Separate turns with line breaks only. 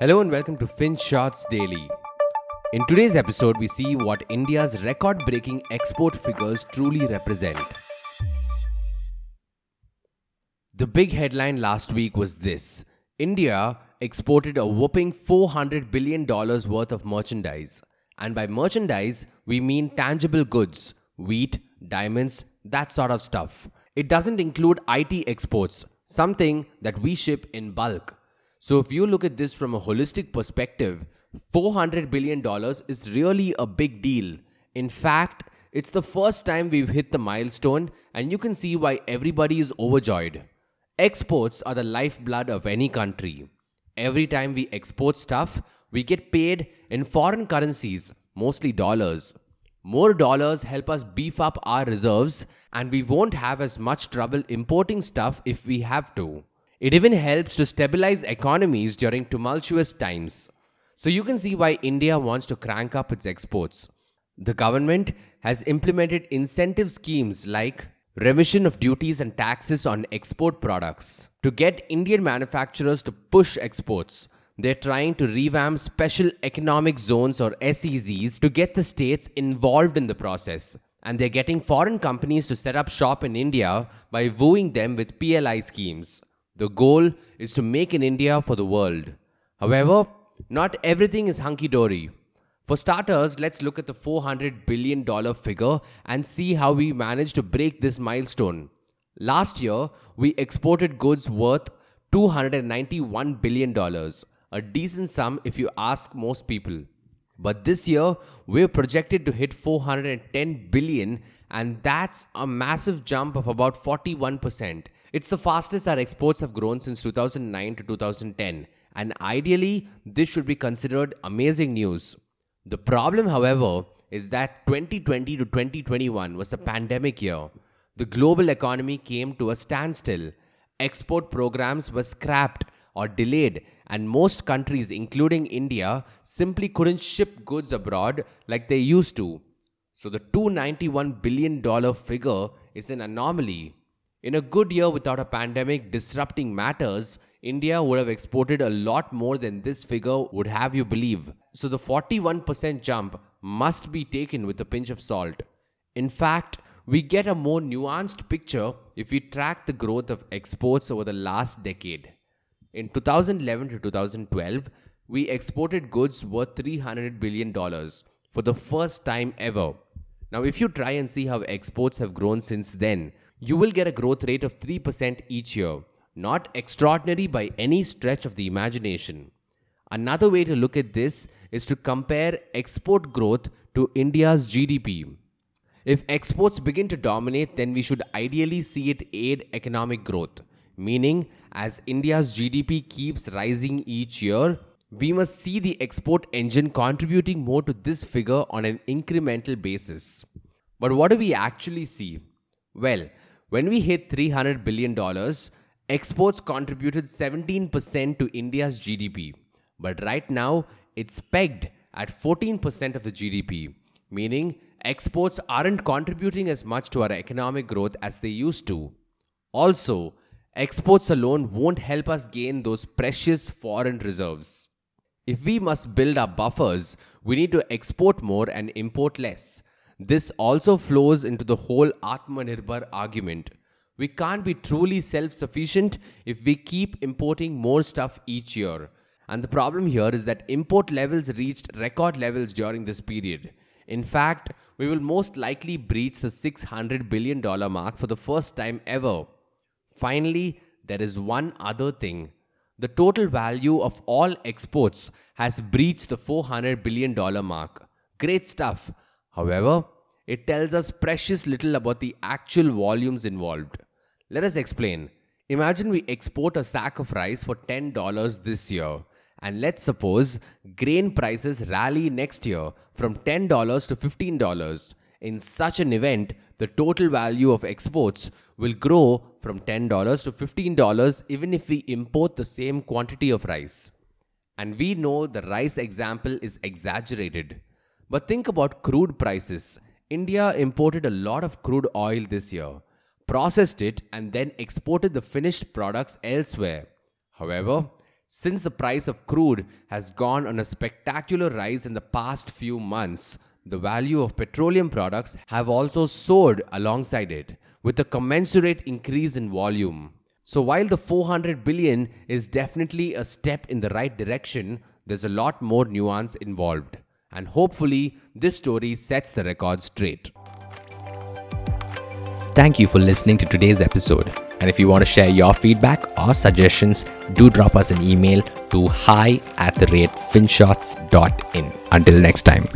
Hello and welcome to FinShots Daily. In today's episode, we see what India's record breaking export figures truly represent. The big headline last week was this India exported a whopping $400 billion worth of merchandise. And by merchandise, we mean tangible goods wheat, diamonds, that sort of stuff. It doesn't include IT exports, something that we ship in bulk. So if you look at this from a holistic perspective, $400 billion is really a big deal. In fact, it's the first time we've hit the milestone, and you can see why everybody is overjoyed. Exports are the lifeblood of any country. Every time we export stuff, we get paid in foreign currencies, mostly dollars. More dollars help us beef up our reserves, and we won't have as much trouble importing stuff if we have to. It even helps to stabilize economies during tumultuous times. So you can see why India wants to crank up its exports. The government has implemented incentive schemes like remission of duties and taxes on export products to get Indian manufacturers to push exports. They're trying to revamp special economic zones or SEZs to get the states involved in the process. And they're getting foreign companies to set up shop in India by wooing them with PLI schemes. The goal is to make in India for the world. However, not everything is hunky dory. For starters, let's look at the $400 billion figure and see how we managed to break this milestone. Last year, we exported goods worth $291 billion, a decent sum if you ask most people. But this year, we're projected to hit 410 billion, and that's a massive jump of about 41%. It's the fastest our exports have grown since 2009 to 2010, and ideally, this should be considered amazing news. The problem, however, is that 2020 to 2021 was a pandemic year. The global economy came to a standstill. Export programs were scrapped or delayed, and most countries, including India, simply couldn't ship goods abroad like they used to. So the $291 billion figure is an anomaly. In a good year without a pandemic disrupting matters, India would have exported a lot more than this figure would have you believe. So the 41% jump must be taken with a pinch of salt. In fact, we get a more nuanced picture if we track the growth of exports over the last decade. In 2011 to 2012, we exported goods worth $300 billion for the first time ever. Now, if you try and see how exports have grown since then, you will get a growth rate of 3% each year, not extraordinary by any stretch of the imagination. Another way to look at this is to compare export growth to India's GDP. If exports begin to dominate, then we should ideally see it aid economic growth, meaning as India's GDP keeps rising each year, we must see the export engine contributing more to this figure on an incremental basis. But what do we actually see? Well, when we hit $300 billion, exports contributed 17% to India's GDP. But right now, it's pegged at 14% of the GDP, meaning exports aren't contributing as much to our economic growth as they used to. Also, exports alone won't help us gain those precious foreign reserves. If we must build our buffers, we need to export more and import less. This also flows into the whole Atmanirbhar argument. We can't be truly self sufficient if we keep importing more stuff each year. And the problem here is that import levels reached record levels during this period. In fact, we will most likely breach the $600 billion mark for the first time ever. Finally, there is one other thing. The total value of all exports has breached the $400 billion mark. Great stuff. However, it tells us precious little about the actual volumes involved. Let us explain. Imagine we export a sack of rice for $10 this year, and let's suppose grain prices rally next year from $10 to $15. In such an event, the total value of exports will grow from $10 to $15 even if we import the same quantity of rice. And we know the rice example is exaggerated. But think about crude prices India imported a lot of crude oil this year, processed it, and then exported the finished products elsewhere. However, Since the price of crude has gone on a spectacular rise in the past few months, the value of petroleum products have also soared alongside it, with a commensurate increase in volume. So while the 400 billion is definitely a step in the right direction, there's a lot more nuance involved. And hopefully, this story sets the record straight.
Thank you for listening to today's episode. And if you want to share your feedback or suggestions, do drop us an email to hi at the rate finshots.in. Until next time.